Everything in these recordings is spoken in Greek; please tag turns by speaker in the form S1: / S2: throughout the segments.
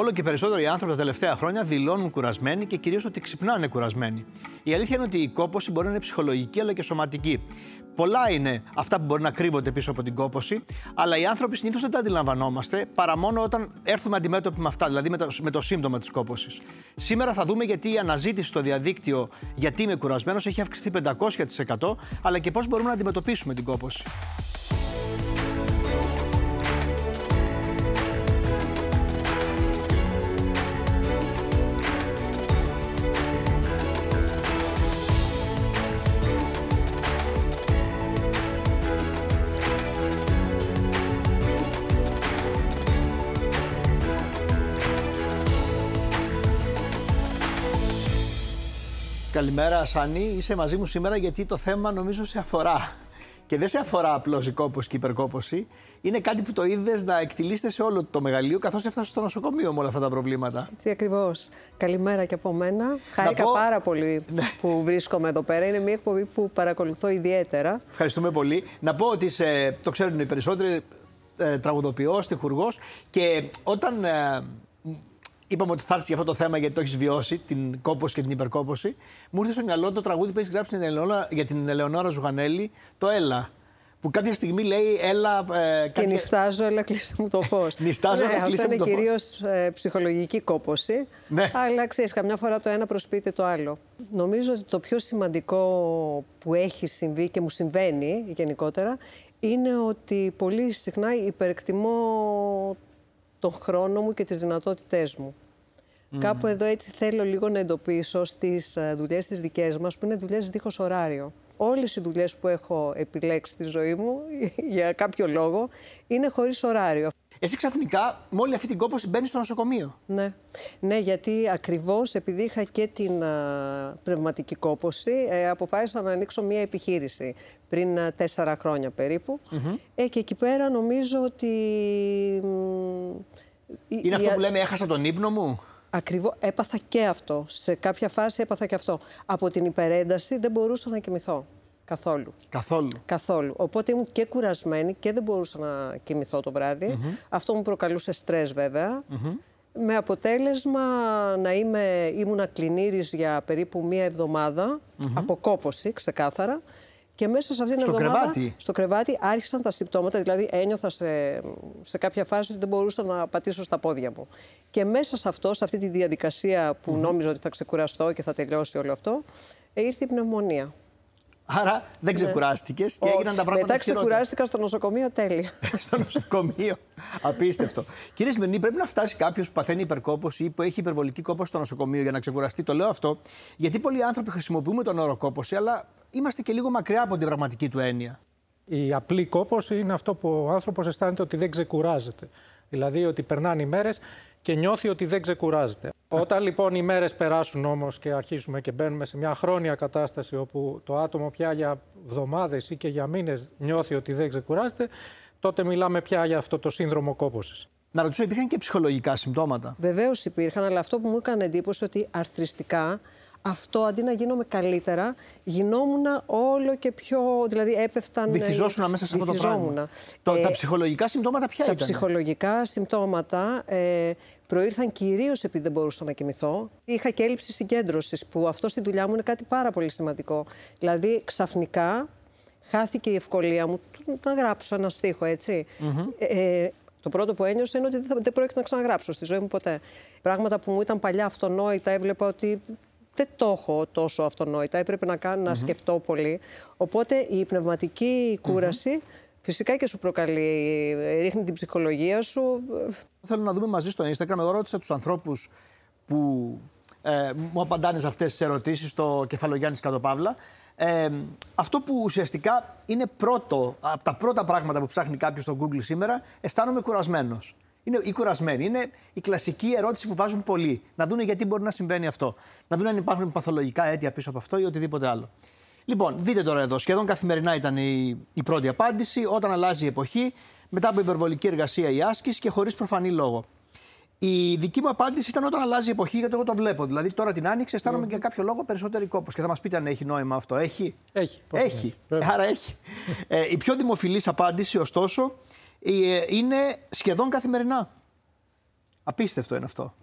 S1: Όλο και περισσότεροι άνθρωποι τα τελευταία χρόνια δηλώνουν κουρασμένοι και κυρίως ότι ξυπνάνε κουρασμένοι. Η αλήθεια είναι ότι η κόπωση μπορεί να είναι ψυχολογική αλλά και σωματική. Πολλά είναι αυτά που μπορεί να κρύβονται πίσω από την κόποση, αλλά οι άνθρωποι συνήθως δεν τα αντιλαμβανόμαστε παρά μόνο όταν έρθουμε αντιμέτωποι με αυτά, δηλαδή με το, με το σύμπτωμα της κόποση. Σήμερα θα δούμε γιατί η αναζήτηση στο διαδίκτυο γιατί είμαι κουρασμένος έχει αυξηθεί 500%, αλλά και πώς μπορούμε να αντιμετωπίσουμε την κόποση. Καλημέρα, Σάνι. Είσαι μαζί μου σήμερα γιατί το θέμα νομίζω σε αφορά. Και δεν σε αφορά απλώς η κόπωση και η υπερκόπωση. Είναι κάτι που το είδες να εκτιλήσετε σε όλο το μεγαλείο, καθώς έφτασες στο νοσοκομείο με όλα αυτά τα προβλήματα.
S2: Έτσι ακριβώς. Καλημέρα και από μένα. Χάρηκα πω... πάρα πολύ ναι. που βρίσκομαι εδώ πέρα. Είναι μια εκπομπή που παρακολουθώ ιδιαίτερα.
S1: Ευχαριστούμε πολύ. Να πω ότι σε, το ξέρουν οι περισσότεροι, ε, τραγουδοποιός, τυχουργό και όταν. Ε, είπαμε ότι θα έρθει για αυτό το θέμα γιατί το έχεις βιώσει, την κόποση και την υπερκόποση. Μου ήρθε στο μυαλό το τραγούδι που έχεις γράψει την Ελεονόρα, για την Ελεονόρα Ζουγανέλη, το Έλα. Που κάποια στιγμή λέει Έλα.
S2: Ε, κάτι... Και νιστάζω, έλα κλείσε μου το φως.
S1: νιστάζω,
S2: ναι,
S1: έλα κλείσε
S2: μου
S1: το φως.
S2: είναι κυρίως ε, ψυχολογική κόποση.
S1: Ναι.
S2: Αλλά ξέρεις, καμιά φορά το ένα προσποιείται το άλλο. Νομίζω ότι το πιο σημαντικό που έχει συμβεί και μου συμβαίνει γενικότερα είναι ότι πολύ συχνά υπερεκτιμώ τον χρόνο μου και τις δυνατότητές μου. Κάπου εδώ έτσι θέλω λίγο να εντοπίσω στις ε, δουλειές τις δικές μας, που είναι δουλειές δίχως ωράριο. Όλες οι δουλειές που έχω επιλέξει στη ζωή μου, για κάποιο λόγο, είναι χωρίς ωράριο.
S1: Εσύ ξαφνικά, με όλη αυτή την κόπωση, μπαίνεις στο νοσοκομείο.
S2: Ναι. ναι, γιατί ακριβώς επειδή είχα και την α, πνευματική κόπωση, ε, αποφάσισα να ανοίξω μια επιχείρηση πριν α, τέσσερα χρόνια περίπου. Ε, και εκεί πέρα νομίζω ότι...
S1: Είναι αυτό που λέμε έχασα τον ύπνο μου;
S2: Ακριβώς, έπαθα και αυτό. Σε κάποια φάση έπαθα και αυτό. Από την υπερένταση δεν μπορούσα να κοιμηθώ. Καθόλου.
S1: Καθόλου.
S2: Καθόλου. Οπότε ήμουν και κουρασμένη και δεν μπορούσα να κοιμηθώ το βράδυ. Αυτό μου προκαλούσε στρες βέβαια. Με αποτέλεσμα να είμαι, ήμουν κλινήρης για περίπου μία εβδομάδα, από κόποση ξεκάθαρα. Και μέσα σε αυτήν την
S1: στο
S2: εβδομάδα.
S1: Κρεβάτι.
S2: Στο κρεβάτι άρχισαν τα συμπτώματα. Δηλαδή, ένιωθα σε, σε κάποια φάση ότι δεν μπορούσα να πατήσω στα πόδια μου. Και μέσα σε αυτό, σε αυτή τη διαδικασία που νόμιζα ότι θα ξεκουραστώ και θα τελειώσει όλο αυτό, ε, ήρθε η πνευμονία.
S1: Άρα δεν ξεκουράστηκες και έγιναν τα πράγματα
S2: Μετά ξεκουράστηκα στο νοσοκομείο τέλεια.
S1: στο νοσοκομείο. Απίστευτο. Κύριε Σμυρνή, πρέπει να φτάσει κάποιος που παθαίνει υπερκόπωση ή που έχει υπερβολική κόπωση στο νοσοκομείο για να ξεκουραστεί. Το λέω αυτό γιατί πολλοί άνθρωποι χρησιμοποιούμε τον όρο κόπωση, αλλά είμαστε και λίγο μακριά από την πραγματική του έννοια.
S3: Η απλή κόπωση είναι αυτό που ο άνθρωπος αισθάνεται ότι δεν ξεκουράζεται. Δηλαδή ότι περνάνε οι μέρες και νιώθει ότι δεν ξεκουράζεται. Όταν λοιπόν οι μέρες περάσουν όμως και αρχίσουμε και μπαίνουμε σε μια χρόνια κατάσταση όπου το άτομο πια για εβδομάδες ή και για μήνες νιώθει ότι δεν ξεκουράζεται, τότε μιλάμε πια για αυτό το σύνδρομο κόπωσης.
S1: Να ρωτήσω, υπήρχαν και ψυχολογικά συμπτώματα;
S2: Βεβαίως υπήρχαν, αλλά αυτό που μου έκανε εντύπωση ότι αρθριστικά αυτό αντί να γίνομαι καλύτερα, γινόμουν όλο και πιο. Δηλαδή έπεφταν.
S1: Βυθιζόσουν μέσα σε αυτό το πράγμα. Το, ε, τα ψυχολογικά συμπτώματα ποια
S2: τα
S1: ήταν;
S2: Τα ψυχολογικά συμπτώματα ε, προήρθαν κυρίως επειδή δεν μπορούσα να κοιμηθώ. Είχα και έλλειψη συγκέντρωσης, που αυτό στη δουλειά μου είναι κάτι πάρα πολύ σημαντικό. Δηλαδή ξαφνικά χάθηκε η ευκολία μου να γράψω ένα στίχο, έτσι. ε, το πρώτο που ένιωσα είναι ότι δεν πρόκειται να ξαναγράψω στη ζωή μου ποτέ. Πράγματα που μου ήταν παλιά αυτονόητα, έβλεπα ότι δεν το έχω τόσο αυτονόητα. Έπρεπε να, κάνω, να σκεφτώ πολύ. Οπότε η πνευματική κούραση φυσικά και σου προκαλεί, ρίχνει την ψυχολογία σου.
S1: Θέλω να δούμε μαζί στο Instagram. Εγώ ρώτησα τους ανθρώπους που ε, μου απαντάνε σε αυτές τις ερωτήσεις στο κεφαλογιάννης Κατοπαύλα. Ε, αυτό που ουσιαστικά είναι πρώτο, από τα πρώτα πράγματα που ψάχνει κάποιος στο Google σήμερα, αισθάνομαι κουρασμένος. Είναι ή κουρασμένοι. Είναι η κλασική ερώτηση που βάζουν πολλοί. Να δουν γιατί μπορεί να συμβαίνει αυτό. Να δουν αν υπάρχουν παθολογικά αίτια πίσω από αυτό ή οτιδήποτε άλλο. Λοιπόν, δείτε τώρα εδώ. Σχεδόν καθημερινά ήταν η, η πρώτη απάντηση. Όταν αλλάζει η εποχή, μετά από υπερβολική εργασία ή άσκηση και χωρίς προφανή λόγο. Η δική μου απάντηση ήταν όταν αλλάζει η εποχή, γιατί εγώ το βλέπω. Δηλαδή τώρα την άνοιξη αισθάνομαι για κάποιο λόγο περισσότερη κόπο. Και θα μας πείτε αν έχει νόημα αυτό. Έχει;
S3: Έχει.
S1: Έχει. Άρα έχει. ε, η πιο δημοφιλής απάντηση, ωστόσο, ε, είναι σχεδόν καθημερινά. Απίστευτο είναι αυτό.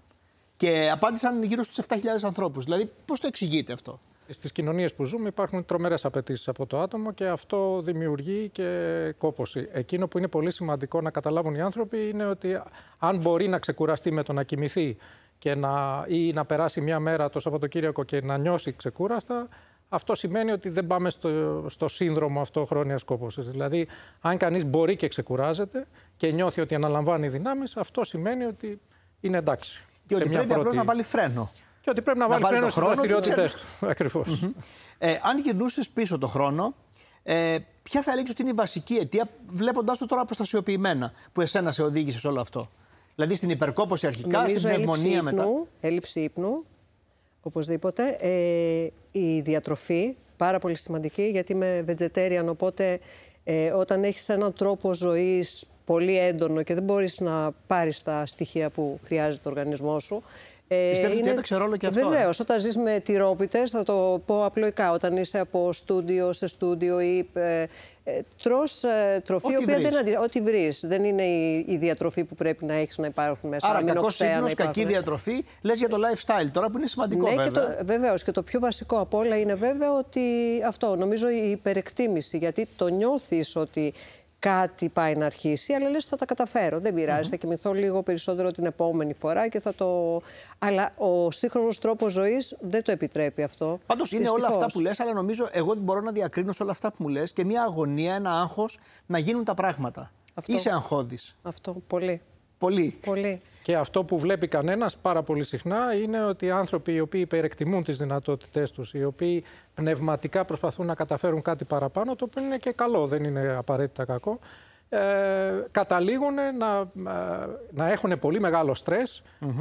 S1: Και απάντησαν γύρω στους 7.000 ανθρώπους. Δηλαδή, πώς το εξηγείτε αυτό;
S3: Στις κοινωνίες που ζούμε υπάρχουν τρομερές απαιτήσεις από το άτομο και αυτό δημιουργεί και κόποση. Εκείνο που είναι πολύ σημαντικό να καταλάβουν οι άνθρωποι είναι ότι αν μπορεί να ξεκουραστεί με το να κοιμηθεί και να, ή να περάσει μια μέρα το Σαββατοκύριακο και να νιώσει ξεκούραστα, αυτό σημαίνει ότι δεν πάμε στο, στο σύνδρομο αυτό χρόνιας κόπωσης. Δηλαδή, αν κανείς μπορεί και ξεκουράζεται και νιώθει ότι αναλαμβάνει δυνάμεις, αυτό σημαίνει ότι είναι εντάξει.
S1: Και ότι πρέπει πρώτη... απλώ να βάλει φρένο.
S3: Και ότι πρέπει να, να βάλει φρένος στις δραστηριότητές του. Ακριβώς.
S1: Ε, αν γυρνούσες πίσω το χρόνο, ε, ποια θα έλεγες ότι είναι η βασική αιτία, βλέποντάς το τώρα αποστασιοποιημένα, που εσένα σε οδήγησε σε όλο αυτό; Δηλαδή στην υπερκόπωση αρχικά,
S2: Νομίζω
S1: στην πνευμονία
S2: μετά.
S1: Ύπνου,
S2: έλλειψη ύπνου, οπωσδήποτε. Ε, η διατροφή, πάρα πολύ σημαντική, γιατί είμαι vegetarian, οπότε ε, όταν έχεις έναν τρόπο ζωής πολύ έντονο και δεν μπορείς να πάρεις τα στοιχεία που χρειάζεται ο οργανισμός σου,
S1: ε, Πιστεύετε ότι έπαιξε ρόλο και αυτό.
S2: Βεβαίως. Όταν ζεις με τυρόπιτες, θα το πω απλοϊκά. Όταν είσαι από στούντιο σε στούντιο ή ε, ε, τρως ε, τροφή,
S1: ό,τι οποία
S2: δεν αντί... Ό,τι βρεις. Δεν είναι η, η διατροφή που πρέπει να έχεις να υπάρχουν μέσα.
S1: Άρα, κακός ύπνο, κακή διατροφή. Λες για το lifestyle τώρα που είναι σημαντικό.
S2: Ναι,
S1: βέβαια.
S2: Και το, βεβαίως. Και το πιο βασικό από όλα είναι βέβαιο ότι αυτό. Νομίζω η υπερεκτίμηση. Γιατί το νιώθεις ότι κάτι πάει να αρχίσει, αλλά λες θα τα καταφέρω. Δεν πειράζει, mm-hmm. θα κοιμηθώ λίγο περισσότερο την επόμενη φορά και θα το... Αλλά ο σύγχρονος τρόπος ζωής δεν το επιτρέπει αυτό.
S1: Πάντως είναι όλα αυτά που λες, αλλά νομίζω εγώ δεν μπορώ να διακρίνω σε όλα αυτά που μου λες και μια αγωνία, ένα άγχος να γίνουν τα πράγματα. Αυτό. Είσαι αγχώδης.
S2: Αυτό, πολύ.
S1: Πολύ.
S2: Πολύ.
S3: Και αυτό που βλέπει κανένας πάρα πολύ συχνά είναι ότι οι άνθρωποι οι οποίοι υπερεκτιμούν τις δυνατότητές τους, οι οποίοι πνευματικά προσπαθούν να καταφέρουν κάτι παραπάνω, το οποίο είναι και καλό, δεν είναι απαραίτητα κακό, ε, καταλήγουν να, ε, να έχουν πολύ μεγάλο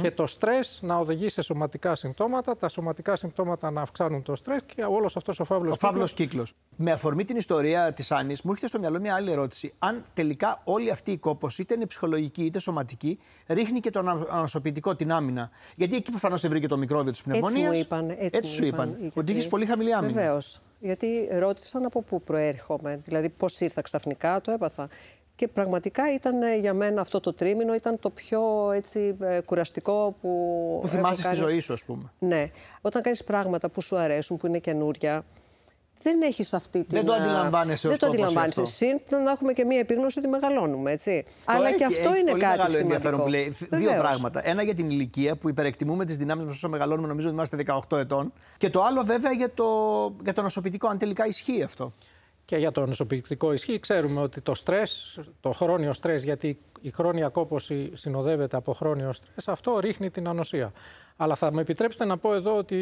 S3: και το στρες να οδηγεί σε σωματικά συμπτώματα, τα σωματικά συμπτώματα να αυξάνουν το στρες και όλος αυτός ο φαύλος,
S1: ο φαύλος κύκλος. Με αφορμή την ιστορία της Άννης, μου έρχεται στο μυαλό μια άλλη ερώτηση. Αν τελικά όλη αυτή η κόπωση, είτε είναι ψυχολογική είτε σωματική, ρίχνει και το ανασωπητικό, την άμυνα. Γιατί εκεί προφανώς σε βρήκε το μικρόβιο της πνευμονίας.
S2: Έτσι μου είπαν. Έτσι,
S1: έτσι σου είπαν. Γιατί... Ότι έχει πολύ χαμηλή άμυνα.
S2: Βεβαίως. Γιατί ρώτησαν από πού προέρχομαι. Δηλαδή, πώς ήρθα ξαφνικά, το έπαθα. Και πραγματικά ήταν ε, για μένα αυτό το τρίμηνο ήταν το πιο έτσι, ε, κουραστικό που.
S1: Που θυμάσαι κάνει... στη ζωή σου, ας πούμε.
S2: Ναι. Όταν κάνεις πράγματα που σου αρέσουν, που είναι καινούρια, δεν έχεις αυτή την.
S1: Δεν το αντιλαμβάνεσαι Δεν το αντιλαμβάνεσαι.
S2: Συν να έχουμε και μία επίγνωση ότι μεγαλώνουμε, έτσι. Αλλά και αυτό είναι
S1: πολύ
S2: κάτι
S1: μεγάλο
S2: σημαντικό.
S1: ενδιαφέρον που λέει. Δύο πράγματα. Ένα για την ηλικία που υπερεκτιμούμε τις δυνάμεις μας όσο μεγαλώνουμε, νομίζω ότι είμαστε 18 ετών. Και το άλλο βέβαια για το, για το νοσοποιητικό, αν τελικά ισχύει αυτό.
S3: Και για το νοσοποιητικό ισχύ ξέρουμε ότι το στρες, το χρόνιο στρες, γιατί η χρόνια κόπωση συνοδεύεται από χρόνιο στρες, αυτό ρίχνει την ανοσία. Αλλά θα με επιτρέψετε να πω εδώ ότι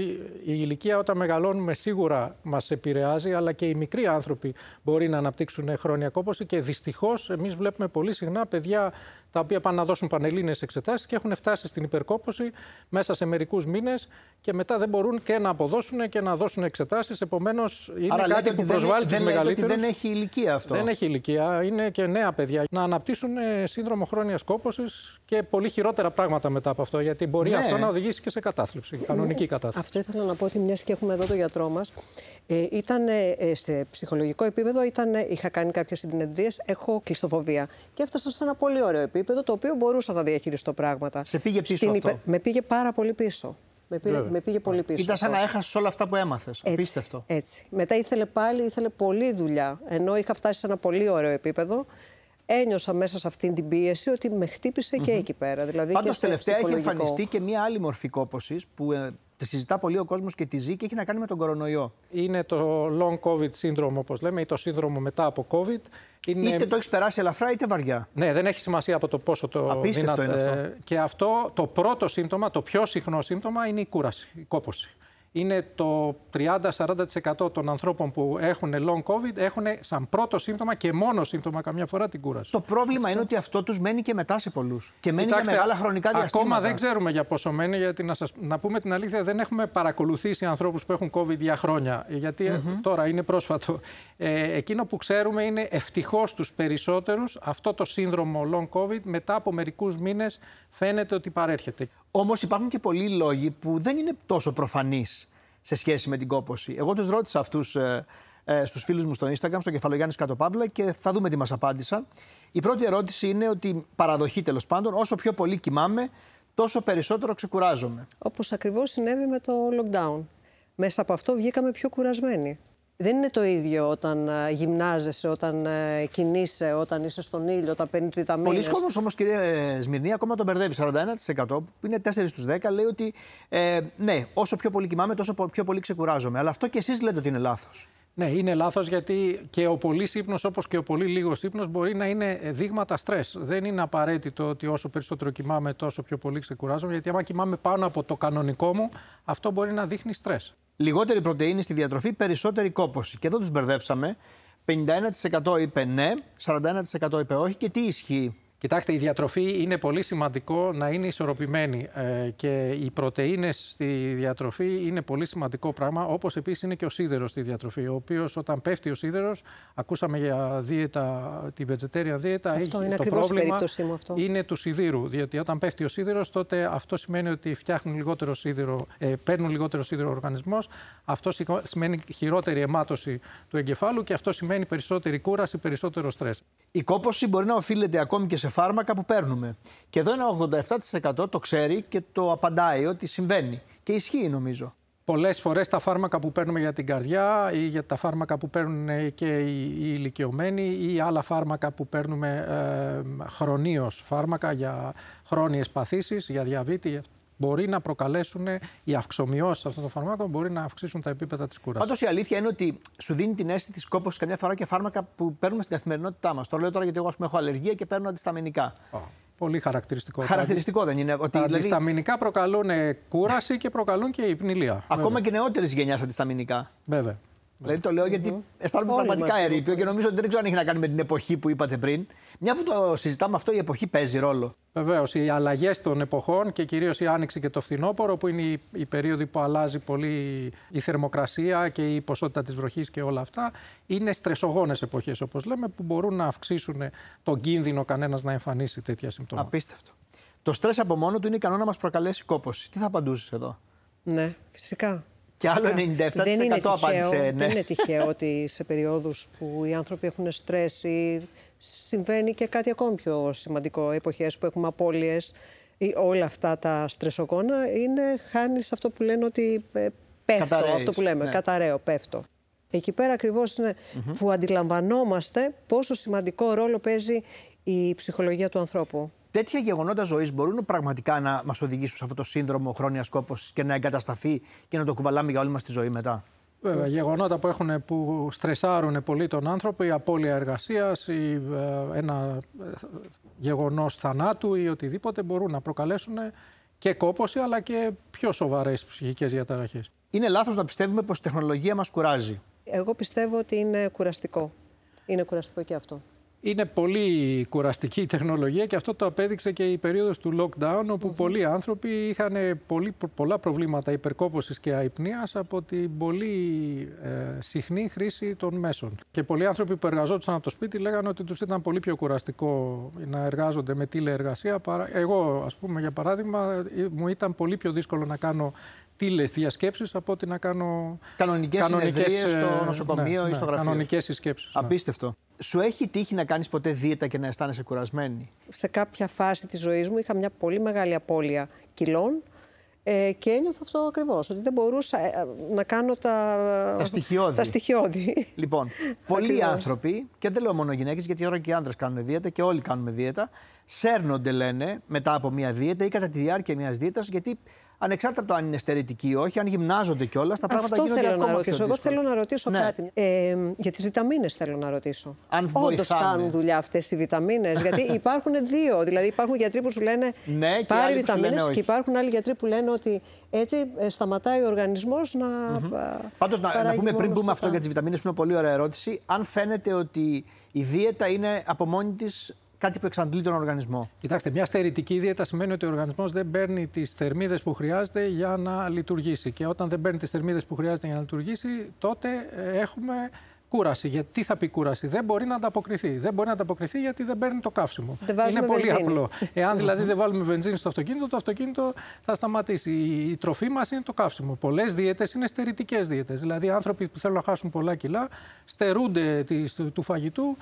S3: η ηλικία όταν μεγαλώνουμε σίγουρα μας επηρεάζει, αλλά και οι μικροί άνθρωποι μπορεί να αναπτύξουν χρόνια κόπωση και δυστυχώς εμείς βλέπουμε πολύ συχνά παιδιά τα οποία πάνε να δώσουν πανελλήνε εξετάσεις και έχουν φτάσει στην υπερκόπωση μέσα σε μερικούς μήνες και μετά δεν μπορούν και να αποδώσουν και να δώσουν εξετάσεις. Επομένως, είναι
S1: Άρα
S3: κάτι που προσβάλλει τους μεγαλύτερους.
S1: Δεν έχει ηλικία αυτό;
S3: Δεν έχει ηλικία. Είναι και νέα παιδιά να αναπτύσσουν σύνδρομο χρόνιας κόπωσης και πολύ χειρότερα πράγματα μετά από αυτό. Γιατί μπορεί ναι. αυτό να οδηγήσει και σε κατάθλιψη, κανονική κατάθλιψη.
S2: Αυτό ήθελα να πω ότι μιας και έχουμε εδώ το γιατρό μας. Ε, ήταν ε, σε ψυχολογικό επίπεδο, ήταν, είχα κάνει κάποιες συνεδρίες, έχω κλειστοφοβία. Και έφτασα σε ένα πολύ ωραίο επίπεδο, το οποίο μπορούσα να διαχειριστώ πράγματα.
S1: Σε πήγε πίσω αυτό;
S2: Με πήγε πάρα πολύ πίσω. Με, πήρε, με πήγε πολύ πίσω.
S1: Ήταν σαν να έχασες όλα αυτά που έμαθες. Απίστευτο.
S2: Έτσι. Μετά ήθελε πάλι, ήθελε πολλή δουλειά. Ενώ είχα φτάσει σε ένα πολύ ωραίο επίπεδο ένιωσα μέσα σε αυτήν την πίεση ότι με χτύπησε και εκεί πέρα. Δηλαδή
S1: Πάντως τελευταία έχει εμφανιστεί και μία άλλη μορφή κόπωσης που ε, τη συζητά πολύ ο κόσμος και τη ζει και έχει να κάνει με τον κορονοϊό.
S3: Είναι το long COVID syndrome, όπως λέμε, ή το σύνδρομο μετά από COVID.
S1: Είναι... Είτε το έχεις περάσει ελαφρά, είτε βαριά.
S3: Ναι, δεν έχει σημασία από το πόσο το
S1: Απίστευτο είναι αυτό.
S3: Και αυτό το πρώτο σύμπτωμα, το πιο συχνό σύμπτωμα είναι η κούραση, η κόπωση είναι το 30-40% των ανθρώπων που έχουν long COVID έχουν σαν πρώτο σύμπτωμα και μόνο σύμπτωμα καμιά φορά την κούραση.
S1: Το πρόβλημα είναι ότι αυτό τους μένει και μετά σε πολλούς. Και μένει Κοιτάξτε, για μεγάλα χρονικά διαστήματα.
S3: Ακόμα δεν ξέρουμε για πόσο μένει, γιατί να, σας, να πούμε την αλήθεια, δεν έχουμε παρακολουθήσει ανθρώπους που έχουν COVID για χρόνια. Γιατί mm-hmm. τώρα είναι πρόσφατο. Ε, εκείνο που ξέρουμε είναι ευτυχώς τους περισσότερους αυτό το σύνδρομο long COVID μετά από μερικούς μήνες φαίνεται ότι παρέρχεται.
S1: Όμως υπάρχουν και πολλοί λόγοι που δεν είναι τόσο προφανείς σε σχέση με την κόποση. Εγώ τους ρώτησα αυτούς ε, ε, στους φίλους μου στο Instagram, στο κεφαλογιάννη Κατοπαύλα και θα δούμε τι μας απάντησαν. Η πρώτη ερώτηση είναι ότι παραδοχή τέλος πάντων, όσο πιο πολύ κοιμάμαι, τόσο περισσότερο ξεκουράζομαι.
S2: Όπως ακριβώς συνέβη με το lockdown. Μέσα από αυτό βγήκαμε πιο κουρασμένοι. Δεν είναι το ίδιο όταν ε, γυμνάζεσαι, όταν ε, κινείσαι, όταν είσαι στον ήλιο, όταν παίρνεις βιταμίνες.
S1: Πολλοί κόσμοι όμως, κυρία ε, Σμυρνή, ακόμα τον μπερδεύει. 41% που είναι 4 στους 10 λέει ότι ε, ναι, όσο πιο πολύ κοιμάμαι, τόσο πιο πολύ ξεκουράζομαι. Αλλά αυτό και εσείς λέτε ότι είναι λάθος.
S3: Ναι, είναι λάθος γιατί και ο πολύ ύπνο όπως και ο πολύ λίγος ύπνο μπορεί να είναι δείγματα στρες. Δεν είναι απαραίτητο ότι όσο περισσότερο κοιμάμαι, τόσο πιο πολύ ξεκουράζομαι. Γιατί άμα κοιμάμαι πάνω από το κανονικό μου, αυτό μπορεί να δείχνει στρες.
S1: Λιγότερη πρωτενη στη διατροφή, περισσότερη κόπωση. Και εδώ τους μπερδέψαμε. 51% είπε ναι, 41% είπε όχι. Και τι ισχύει;
S3: Κοιτάξτε, η διατροφή είναι πολύ σημαντικό να είναι ισορροπημένη ε, και οι πρωτεΐνες στη διατροφή είναι πολύ σημαντικό πράγμα, όπως επίσης είναι και ο σίδερος στη διατροφή, ο οποίος όταν πέφτει ο σίδερος, ακούσαμε για δίαιτα, την vegetarian δίαιτα,
S2: αυτό είναι
S3: το
S2: πρόβλημα
S3: μου αυτό. είναι του σιδήρου, διότι όταν πέφτει ο σίδερος, τότε αυτό σημαίνει ότι φτιάχνουν λιγότερο σίδερο, ε, παίρνουν λιγότερο σίδερο ο οργανισμός, αυτό σημαίνει χειρότερη αιμάτωση του εγκεφάλου και αυτό σημαίνει περισσότερη κούραση, περισσότερο στρες.
S1: Η κόπωση μπορεί να οφείλεται ακόμη και σε φάρμακα που παίρνουμε. Και εδώ ένα 87% το ξέρει και το απαντάει ότι συμβαίνει. Και ισχύει νομίζω.
S3: Πολλές φορές τα φάρμακα που παίρνουμε για την καρδιά ή για τα φάρμακα που παίρνουν και οι, οι ηλικιωμένοι ή άλλα φάρμακα που παίρνουμε ε, χρονίως, φάρμακα για χρόνιες παθήσεις, για διαβήτη, μπορεί να προκαλέσουν οι αυξομοιώσεις αυτών των φαρμάκων, μπορεί να αυξήσουν τα επίπεδα της κούρασης.
S1: Πάντως η αλήθεια είναι ότι σου δίνει την αίσθηση τη κόπωση καμιά φορά και φάρμακα που παίρνουμε στην καθημερινότητά μας. Το λέω τώρα γιατί εγώ πούμε, έχω αλλεργία και παίρνω αντισταμινικά.
S3: πολύ χαρακτηριστικό.
S1: Χαρακτηριστικό δεν είναι. Ότι,
S3: τα δηλαδή... αντισταμινικά προκαλούν κούραση και προκαλούν και υπνηλία.
S1: Ακόμα και νεότερης γενιάς αντισταμινικά.
S3: Βέβαια.
S1: Δηλαδή το λέω γιατί mm-hmm. αισθάνομαι πραγματικά ερήπιο και νομίζω ότι δεν ξέρω αν έχει να κάνει με την εποχή που είπατε πριν. Μια που το συζητάμε αυτό, η εποχή παίζει ρόλο.
S3: Βεβαίως. Οι αλλαγές των εποχών και κυρίως η άνοιξη και το φθινόπωρο, που είναι η, η περίοδοι που αλλάζει πολύ η θερμοκρασία και η ποσότητα της βροχής και όλα αυτά, είναι στρεσογόνες εποχές, όπως λέμε, που μπορούν να αυξήσουν τον κίνδυνο κανένας να εμφανίσει τέτοια συμπτώματα.
S1: Απίστευτο. Το στρες από μόνο του είναι ικανό να μας προκαλέσει κόποση. Τι θα απαντούσες εδώ;
S2: Ναι, φυσικά.
S1: Και άλλο 97% δεν είναι απάντησε. Ναι.
S2: Δεν είναι τυχαίο ότι σε περιόδους που οι άνθρωποι έχουν στρες ή συμβαίνει και κάτι ακόμη πιο σημαντικό, εποχές που έχουμε απώλειες ή όλα αυτά τα στρεσογόνα, είναι χάνεις αυτό που λένε ότι ε, πέφτω, αυτό που λέμε, ναι. καταραίω, πέφτω. Εκεί πέρα ακριβώς είναι που αντιλαμβανόμαστε πόσο σημαντικό ρόλο παίζει η ψυχολογία του ανθρώπου
S1: τέτοια γεγονότα ζωής μπορούν πραγματικά να μας οδηγήσουν σε αυτό το σύνδρομο χρόνια κόπωση και να εγκατασταθεί και να το κουβαλάμε για όλη μας τη ζωή μετά;
S3: Βέβαια, γεγονότα που, έχουν, που στρεσάρουν πολύ τον άνθρωπο, η απώλεια εργασίας, ε, ένα ε, γεγονός θανάτου ή οτιδήποτε μπορούν να προκαλέσουν και κόπωση αλλά και πιο σοβαρές ψυχικές διαταραχές.
S1: Είναι λάθος να πιστεύουμε πως η τεχνολογία μας κουράζει.
S2: Εγώ πιστεύω ότι είναι κουραστικό. Είναι κουραστικό και αυτό.
S3: Είναι πολύ κουραστική η τεχνολογία και αυτό το απέδειξε και η περίοδος του lockdown όπου πολλοί άνθρωποι είχαν πολύ, πολλά προβλήματα υπερκόπωσης και αϊπνίας από την πολύ ε, συχνή χρήση των μέσων. Και πολλοί άνθρωποι που εργαζόντουσαν από το σπίτι λέγανε ότι τους ήταν πολύ πιο κουραστικό να εργάζονται με τηλεεργασία. Εγώ, ας πούμε, για παράδειγμα, μου ήταν πολύ πιο δύσκολο να κάνω τίλες διασκέψεις από ότι να κάνω
S1: κανονικές, κανονικές συνεδρίες στο ε, νοσοκομείο ναι, ή στο
S3: ναι,
S1: γραφείο.
S3: Κανονικές συσκέψεις.
S1: Ναι. Απίστευτο. Σου έχει τύχει να κάνεις ποτέ δίαιτα και να αισθάνεσαι κουρασμένη;
S2: Σε κάποια φάση της ζωής μου είχα μια πολύ μεγάλη απώλεια κιλών ε, και ένιωθα αυτό ακριβώς. Ότι δεν μπορούσα ε, να κάνω τα,
S1: τα στοιχειώδη.
S2: Τα στοιχειώδη.
S1: Λοιπόν, πολλοί άνθρωποι, και δεν λέω μόνο γυναίκες, γιατί τώρα και οι άντρε κάνουν δίαιτα και όλοι κάνουμε δίαιτα, σέρνονται, λένε, μετά από μια δίαιτα ή κατά τη διάρκεια μιας δίαιτας, γιατί ανεξάρτητα από το αν είναι στερετικοί ή όχι, αν γυμνάζονται κιόλας, τα πράγματα
S2: Αυτό
S1: γίνονται
S2: θέλω
S1: ακόμα
S2: να ρωτήσω.
S1: Εγώ
S2: θέλω να ρωτήσω ναι. κάτι. Ε, για τις βιταμίνες θέλω να ρωτήσω.
S1: Αν
S2: Όντως κάνουν δουλειά αυτές οι βιταμίνες. γιατί υπάρχουν δύο. Δηλαδή υπάρχουν γιατροί που σου λένε
S1: ναι,
S2: πάρει βιταμίνες και υπάρχουν άλλοι γιατροί που λένε ότι έτσι ε, σταματάει ο οργανισμός να. Mm-hmm.
S1: Πάντως να, να πούμε πριν πούμε αυτό για τις βιταμίνες, που είναι πολύ ωραία ερώτηση. Αν φαίνεται ότι η δίαιτα είναι από μόνη της κάτι που εξαντλεί τον οργανισμό.
S3: Κοιτάξτε, μια στερητική δίαιτα σημαίνει ότι ο οργανισμός δεν παίρνει τις θερμίδες που χρειάζεται για να λειτουργήσει. Και όταν δεν παίρνει τις θερμίδες που χρειάζεται για να λειτουργήσει, τότε ε, έχουμε κούραση. Γιατί θα πει κούραση, δεν μπορεί να ανταποκριθεί. Δεν μπορεί να ανταποκριθεί γιατί δεν παίρνει το καύσιμο.
S2: Είναι
S3: πολύ
S2: βενζίνη.
S3: απλό. Εάν δηλαδή δεν βάλουμε βενζίνη στο αυτοκίνητο, το αυτοκίνητο θα σταματήσει. Η τροφή μας είναι το καύσιμο. Πολλές δίαιτε είναι στερητικές δίαιτε. Δηλαδή, άνθρωποι που θέλουν να χάσουν πολλά κιλά στερούνται του φαγητού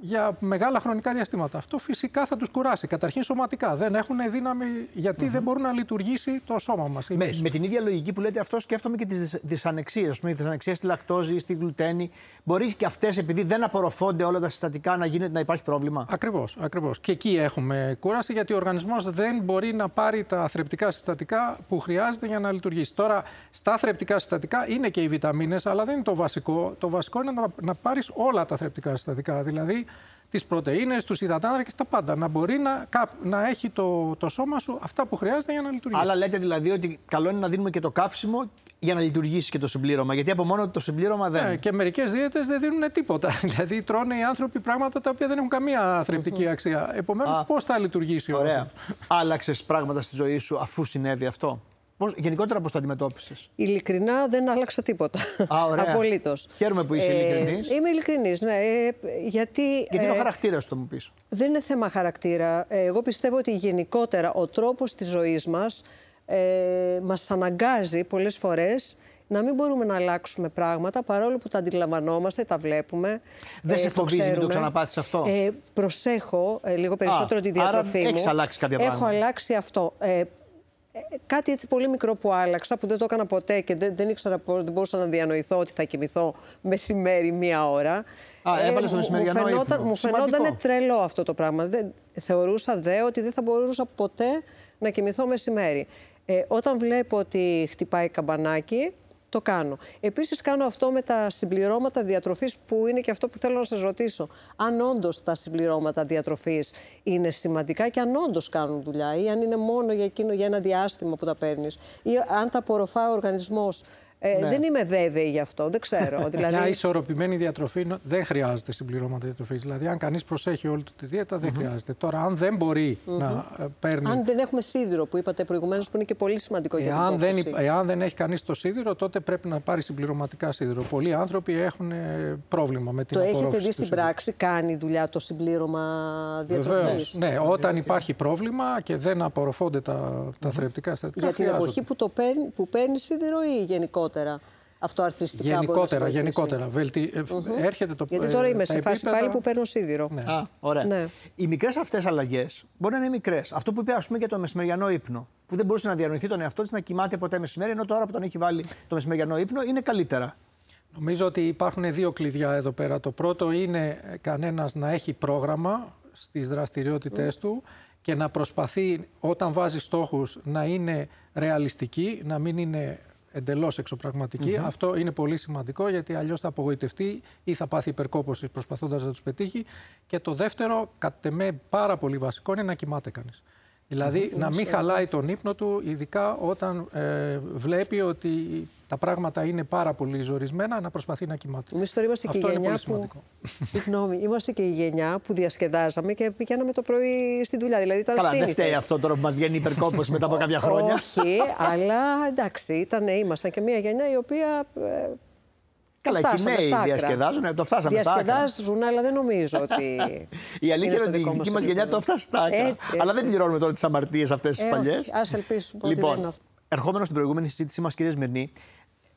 S3: για μεγάλα χρονικά διαστήματα. Αυτό φυσικά θα τους κουράσει. Καταρχήν σωματικά. Δεν έχουν δύναμη γιατί δεν μπορούν να λειτουργήσει το σώμα μας.
S1: Με, με την ίδια λογική που λέτε αυτό, σκέφτομαι και τις δυσανεξίες. Τι δυσανεξίε στη λακτόζη, στη γλουτένη. Μπορεί και αυτές, επειδή δεν απορροφώνται όλα τα συστατικά, να, γίνεται, να υπάρχει πρόβλημα;
S3: Ακριβώς. Ακριβώς. Και εκεί έχουμε κούραση γιατί ο οργανισμός δεν μπορεί να πάρει τα θρεπτικά συστατικά που χρειάζεται για να λειτουργήσει. Τώρα, στα θρεπτικά συστατικά είναι και οι βιταμίνες, αλλά δεν είναι το βασικό. Το βασικό είναι να, να πάρεις όλα τα θρεπτικά συστατικά. Δηλαδή, τις πρωτενε, τους υδατάνθρακε, τα πάντα. Να μπορεί να, να έχει το, το σώμα σου αυτά που χρειάζεται για να λειτουργήσει.
S1: Αλλά λέτε δηλαδή ότι καλό είναι να δίνουμε και το καύσιμο για να λειτουργήσει και το συμπλήρωμα. Γιατί από μόνο το συμπλήρωμα δεν.
S3: Ναι, και μερικές δίαιτες δεν δίνουν τίποτα. δηλαδή τρώνε οι άνθρωποι πράγματα τα οποία δεν έχουν καμία θρεπτική αξία. Επομένως, πώς θα λειτουργήσει
S1: Ωραία. Άλλαξες πράγματα στη ζωή σου αφού συνέβη αυτό; Πώς, γενικότερα πώς το αντιμετώπισες;
S2: Ειλικρινά δεν άλλαξα τίποτα.
S1: Α, ωραία.
S2: Απολύτως.
S1: Χαίρομαι που είσαι ε, ειλικρινής.
S2: Είμαι ειλικρινής, ναι. Ε, γιατί
S1: γιατί είναι ο ε, χαρακτήρας το μου πεις.
S2: Δεν είναι θέμα χαρακτήρα. Ε, εγώ πιστεύω ότι γενικότερα ο τρόπος της ζωής μας ε, μας αναγκάζει πολλές φορές να μην μπορούμε να αλλάξουμε πράγματα παρόλο που τα αντιλαμβανόμαστε, τα βλέπουμε.
S1: Δεν ε, σε φοβίζει να το ξαναπάθεις αυτό;
S2: Ε, προσέχω ε, λίγο περισσότερο τη διατροφή άρα
S1: μου. Έχεις αλλάξει κάποια
S2: Έχω
S1: πράγματα.
S2: Έχω αλλάξει αυτό. Ε, κάτι έτσι πολύ μικρό που άλλαξα, που δεν το έκανα ποτέ και δεν, δεν ήξερα, δεν μπορούσα να διανοηθώ ότι θα κοιμηθώ μεσημέρι μία ώρα.
S1: Α, έβαλες το μεσημεριανό
S2: μου φαινόταν,
S1: ύπνο.
S2: Μου φαινόταν τρελό αυτό το πράγμα. Δεν, θεωρούσα δε ότι δεν θα μπορούσα ποτέ να κοιμηθώ μεσημέρι. Ε, όταν βλέπω ότι χτυπάει καμπανάκι, το κάνω. Επίσης, κάνω αυτό με τα συμπληρώματα διατροφής, που είναι και αυτό που θέλω να σας ρωτήσω. Αν όντως τα συμπληρώματα διατροφής είναι σημαντικά και αν όντως κάνουν δουλειά, ή αν είναι μόνο για εκείνο για ένα διάστημα που τα παίρνεις, ή αν τα απορροφά ο οργανισμός ε, ναι. Δεν είμαι βέβαιη γι' αυτό, δεν ξέρω.
S3: δηλαδή... Μια ισορροπημένη διατροφή δεν χρειάζεται συμπληρώματα διατροφής. Δηλαδή, αν κανείς προσέχει όλη του τη δίαιτα, δεν χρειάζεται. Τώρα, αν δεν μπορεί να ε, παίρνει.
S2: Αν δεν έχουμε σίδηρο, που είπατε προηγουμένως, που είναι και πολύ σημαντικό για την
S3: δεν, Εάν δεν έχει κανείς το σίδηρο, τότε πρέπει να πάρει συμπληρωματικά σίδηρο. Πολλοί άνθρωποι έχουν ε, πρόβλημα με την
S2: το
S3: απορρόφηση.
S2: Το έχετε δει στην πράξη, κάνει δουλειά το συμπλήρωμα διατροφής;
S3: Ναι, όταν υπάρχει πρόβλημα και δεν απορροφώνται τα, τα θρεπτικά συστατικά.
S2: Για την εποχή που, το παίρνει, που παίρνει σίδηρο ή γενικότερα; Γενικότερα αυτό αρθριστικά
S3: Γενικότερα, γενικότερα. Βελτι... Mm-hmm. Έρχεται το
S2: Γιατί τώρα είμαι σε φάση πάλι που παίρνω σίδηρο.
S1: Ναι. Α, ωραία. Ναι. Οι μικρές αυτές αλλαγές μπορεί να είναι μικρές. Αυτό που είπε, ας πούμε, για το μεσημεριανό ύπνο. Που δεν μπορούσε να διανοηθεί τον εαυτό της να κοιμάται ποτέ μεσημέρι, ενώ τώρα που τον έχει βάλει το μεσημεριανό ύπνο είναι καλύτερα.
S3: Νομίζω ότι υπάρχουν δύο κλειδιά εδώ πέρα. Το πρώτο είναι κανένας να έχει πρόγραμμα στις δραστηριότητές του και να προσπαθεί όταν βάζει στόχους να είναι ρεαλιστική, να μην είναι εντελώς Αυτό είναι πολύ σημαντικό γιατί αλλιώς θα απογοητευτεί ή θα πάθει υπερκόπωση προσπαθώντας να τους πετύχει. Και το δεύτερο, κατ' εμέ πάρα πολύ βασικό, είναι να κοιμάται κανείς. Δηλαδή να μην χαλάει τον ύπνο του, ειδικά όταν ε, βλέπει ότι τα πράγματα είναι πάρα πολύ ζορισμένα, να προσπαθεί να κοιμάται.
S2: Εμείς τώρα είμαστε
S3: Αυτό
S2: και
S3: η
S2: γενιά
S3: που...
S2: Συγγνώμη, είμαστε και η γενιά που διασκεδάζαμε και πηγαίναμε το πρωί στη δουλειά. Δηλαδή ήταν
S1: Καλά, δεν φταίει αυτό τώρα που μας βγαίνει υπερκόπωση μετά από κάποια χρόνια.
S2: Όχι, αλλά εντάξει, ήταν, ήμασταν και μια γενιά η οποία ε,
S1: Καλά, οι νέοι διασκεδάζουν, το φτάσαμε
S2: στα άκρα. Διασκεδάζουν, αλλά δεν νομίζω ότι.
S1: η αλήθεια είναι ότι η δική μας γενιά το φτάσει στα άκρα. Αλλά δεν πληρώνουμε τώρα τις αμαρτίες αυτές τις παλιές.
S2: Α ελπίσουμε
S1: λοιπόν,
S2: ότι δεν είναι αυτό.
S1: Ερχόμενος στην προηγούμενη συζήτησή μας, κύριε Σμυρνή,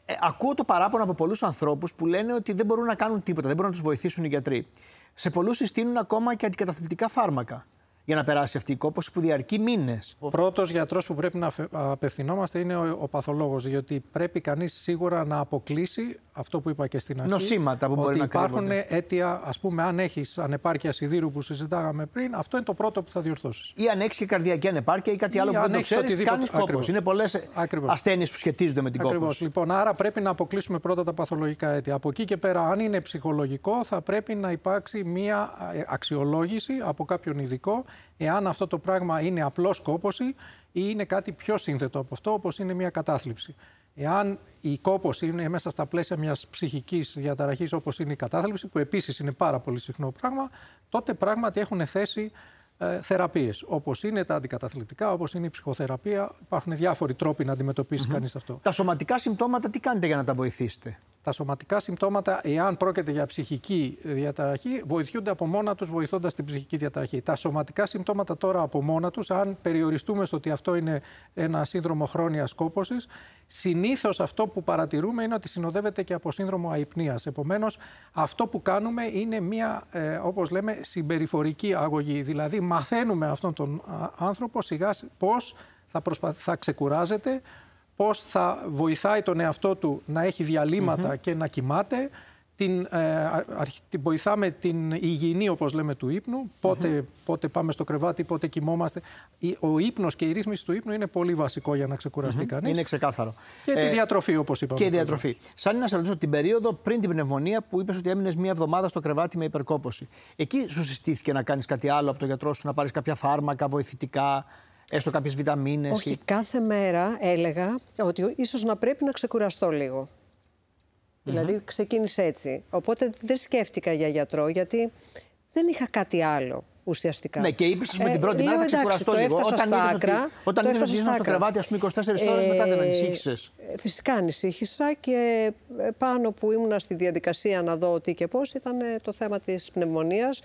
S1: ε, ακούω το παράπονο από πολλούς ανθρώπους που λένε ότι δεν μπορούν να κάνουν τίποτα, δεν μπορούν να τους βοηθήσουν οι γιατροί. Σε πολλούς συστήνουν ακόμα και αντικαταθλιπτικά φάρμακα για να περάσει αυτή η κόπωση που διαρκεί μήνες.
S3: Ο πρώτος γιατρός που πρέπει να απευθυνόμαστε είναι ο, ο παθολόγος, διότι πρέπει κανείς σίγουρα να αποκλείσει αυτό που είπα και στην αρχή.
S1: Νοσήματα που μπορεί
S3: να
S1: υπάρχουν
S3: αίτια, ας πούμε, αν έχεις ανεπάρκεια σιδήρου που συζητάγαμε πριν, αυτό είναι το πρώτο που θα διορθώσεις.
S1: Ή αν έχεις και καρδιακή ανεπάρκεια ή κάτι ή άλλο που δεν το ξέρεις, κάνεις κόπωση. Είναι πολλές ασθένειες που σχετίζονται με την Ακριβώς. κόπωση.
S3: Λοιπόν, άρα πρέπει να αποκλείσουμε πρώτα τα παθολογικά αίτια. Από εκεί και πέρα, αν είναι ψυχολογικό, θα πρέπει να υπάρξει μία ε, αξιολόγηση από κάποιον ειδικό εάν αυτό το πράγμα είναι απλώ κόπωση ή είναι κάτι πιο σύνθετο από αυτό, όπως είναι μια κατάθλιψη. Εάν η κόπωση είναι μέσα στα πλαίσια μιας ψυχικής διαταραχής, όπως είναι η κατάθλιψη, που επίσης είναι πάρα πολύ συχνό πράγμα, τότε πράγματι έχουν θέση ε, θεραπείες, όπως είναι τα αντικαταθλιπτικά, όπως είναι η ψυχοθεραπεία. Υπάρχουν διάφοροι τρόποι να αντιμετωπίσει mm-hmm. κανείς αυτό.
S1: Τα σωματικά συμπτώματα τι κάνετε για να τα βοηθήσετε;
S3: Τα σωματικά συμπτώματα, εάν πρόκειται για ψυχική διαταραχή, βοηθούνται από μόνα τους, βοηθώντας την ψυχική διαταραχή. Τα σωματικά συμπτώματα τώρα από μόνα τους, αν περιοριστούμε στο ότι αυτό είναι ένα σύνδρομο χρόνια κόπωσης, συνήθως αυτό που παρατηρούμε είναι ότι συνοδεύεται και από σύνδρομο αϊπνίας. Επομένως, αυτό που κάνουμε είναι μια, ε, όπως λέμε, συμπεριφορική αγωγή. Δηλαδή, μαθαίνουμε αυτόν τον άνθρωπο σιγά πώς θα, προσπα... θα ξεκουράζεται, πώς θα βοηθάει τον εαυτό του να έχει και να κοιμάται, την, ε, την βοηθάμε την υγιεινή, όπως λέμε, του ύπνου, πότε, πότε πάμε στο κρεβάτι, πότε κοιμόμαστε. Ο ύπνος και η ρύθμιση του ύπνου είναι πολύ βασικό για να ξεκουραστεί mm-hmm.
S1: Είναι ξεκάθαρο.
S3: Και ε, τη διατροφή, όπως είπαμε.
S1: Και η διατροφή. Σαν να σε ρωτήσω την περίοδο πριν την πνευμονία που είπες ότι έμεινες μία εβδομάδα στο κρεβάτι με υπερκόπωση. Εκεί σου συστήθηκε να κάνεις κάτι άλλο από τον γιατρό σου, να πάρεις κάποια φάρμακα, βοηθητικά, έστω κάποιες βιταμίνες.
S2: Όχι, κάθε μέρα έλεγα ότι ίσως να πρέπει να ξεκουραστώ λίγο. Δηλαδή ξεκίνησε έτσι. Οπότε δεν σκέφτηκα για γιατρό γιατί δεν είχα κάτι άλλο ουσιαστικά.
S1: Ναι, και είπες με την πρώτη μέρα θα ξεκουραστώ λίγο. Όταν είδες ότι, όταν είδες ότι ήσουν στο κρεβάτι, ας πούμε, 24 ώρες μετά δεν ανησύχησες.
S2: Ε, φυσικά ανησύχησα και ε, πάνω που ήμουνα στη διαδικασία να δω τι και πώς ήταν το θέμα της πνευμονίας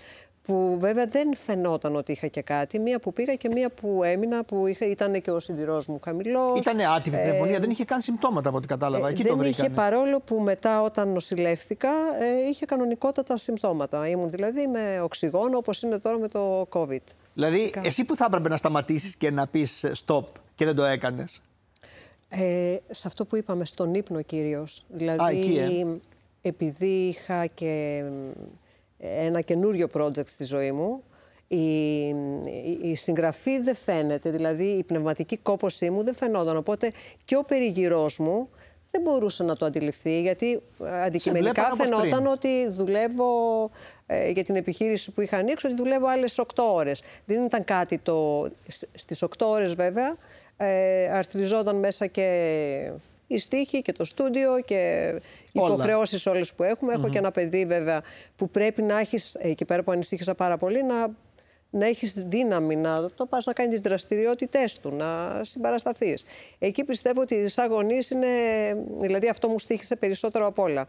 S2: που βέβαια δεν φαινόταν ότι είχα και κάτι. Μία που πήγα και μία που έμεινα, που είχα, ήταν και ο συντηρό μου χαμηλός.
S1: Ήταν άτυπη ε, πνευμονία, δεν είχε καν συμπτώματα από ό,τι κατάλαβα. Ε, Εκεί
S2: δεν
S1: το
S2: είχε παρόλο που μετά όταν νοσηλεύτηκα ε, είχε κανονικότατα συμπτώματα. Ήμουν δηλαδή με οξυγόνο όπως είναι τώρα με το COVID.
S1: Δηλαδή, Φυσικά. εσύ που θα έπρεπε να σταματήσεις και να πεις stop και δεν το έκανες;
S2: Ε, σε αυτό που είπαμε, στον ύπνο κυρίως. Δηλαδή, Α, εκεί, ε. επειδή είχα και ένα καινούριο project στη ζωή μου. Η, η, συγγραφή δεν φαίνεται, δηλαδή η πνευματική κόπωσή μου δεν φαινόταν. Οπότε και ο περιγυρός μου δεν μπορούσε να το αντιληφθεί, γιατί αντικειμενικά φαινόταν ότι δουλεύω ε, για την επιχείρηση που είχα ανοίξει, ότι δουλεύω άλλες 8 ώρες. Δεν ήταν κάτι το... Στις 8 ώρες βέβαια ε, αρθριζόταν μέσα και η στίχη και το στούντιο και υποχρεώσεις όλες που έχουμε. Έχω και ένα παιδί βέβαια που πρέπει να έχεις, εκεί πέρα που ανησύχησα πάρα πολύ, να να έχεις δύναμη να το πας να κάνεις τις δραστηριότητές του, να συμπαρασταθείς. Εκεί πιστεύω ότι σαν γονείς είναι, δηλαδή αυτό μου στήχησε περισσότερο απ' όλα.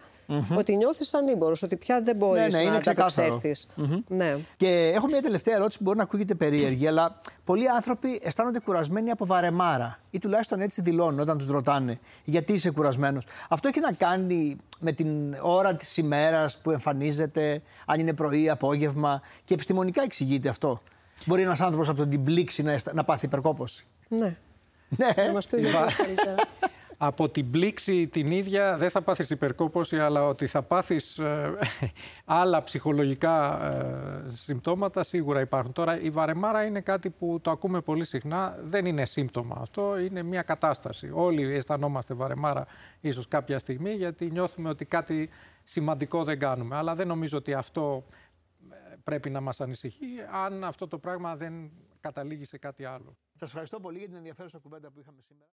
S2: Ότι νιώθεις ανήμπορος, ότι πια δεν μπορείς ναι, ναι, να ανταπεξέλθεις. Ναι.
S1: Και έχω μια τελευταία ερώτηση που μπορεί να ακούγεται περίεργη, αλλά πολλοί άνθρωποι αισθάνονται κουρασμένοι από βαρεμάρα ή τουλάχιστον έτσι δηλώνουν όταν τους ρωτάνε γιατί είσαι κουρασμένος. Αυτό έχει να κάνει με την ώρα της ημέρας που εμφανίζεται, αν είναι πρωί, απόγευμα και επιστημονικά εξηγείται αυτό. Μπορεί ένας άνθρωπος από την πλήξη να, να πάθει υπερκόπωση.
S2: Ναι.
S1: Ναι.
S2: Να μας πει
S3: από την πλήξη την ίδια δεν θα πάθεις υπερκόπωση, αλλά ότι θα πάθεις ε, άλλα ψυχολογικά ε, συμπτώματα σίγουρα υπάρχουν. Τώρα η βαρεμάρα είναι κάτι που το ακούμε πολύ συχνά, δεν είναι σύμπτωμα αυτό, είναι μια κατάσταση. Όλοι αισθανόμαστε βαρεμάρα ίσως κάποια στιγμή γιατί νιώθουμε ότι κάτι σημαντικό δεν κάνουμε. Αλλά δεν νομίζω ότι αυτό ε, πρέπει να μας ανησυχεί αν αυτό το πράγμα δεν καταλήγει σε κάτι άλλο.
S1: Σας ευχαριστώ πολύ για την ενδιαφέρουσα κουβέντα που είχαμε σήμερα.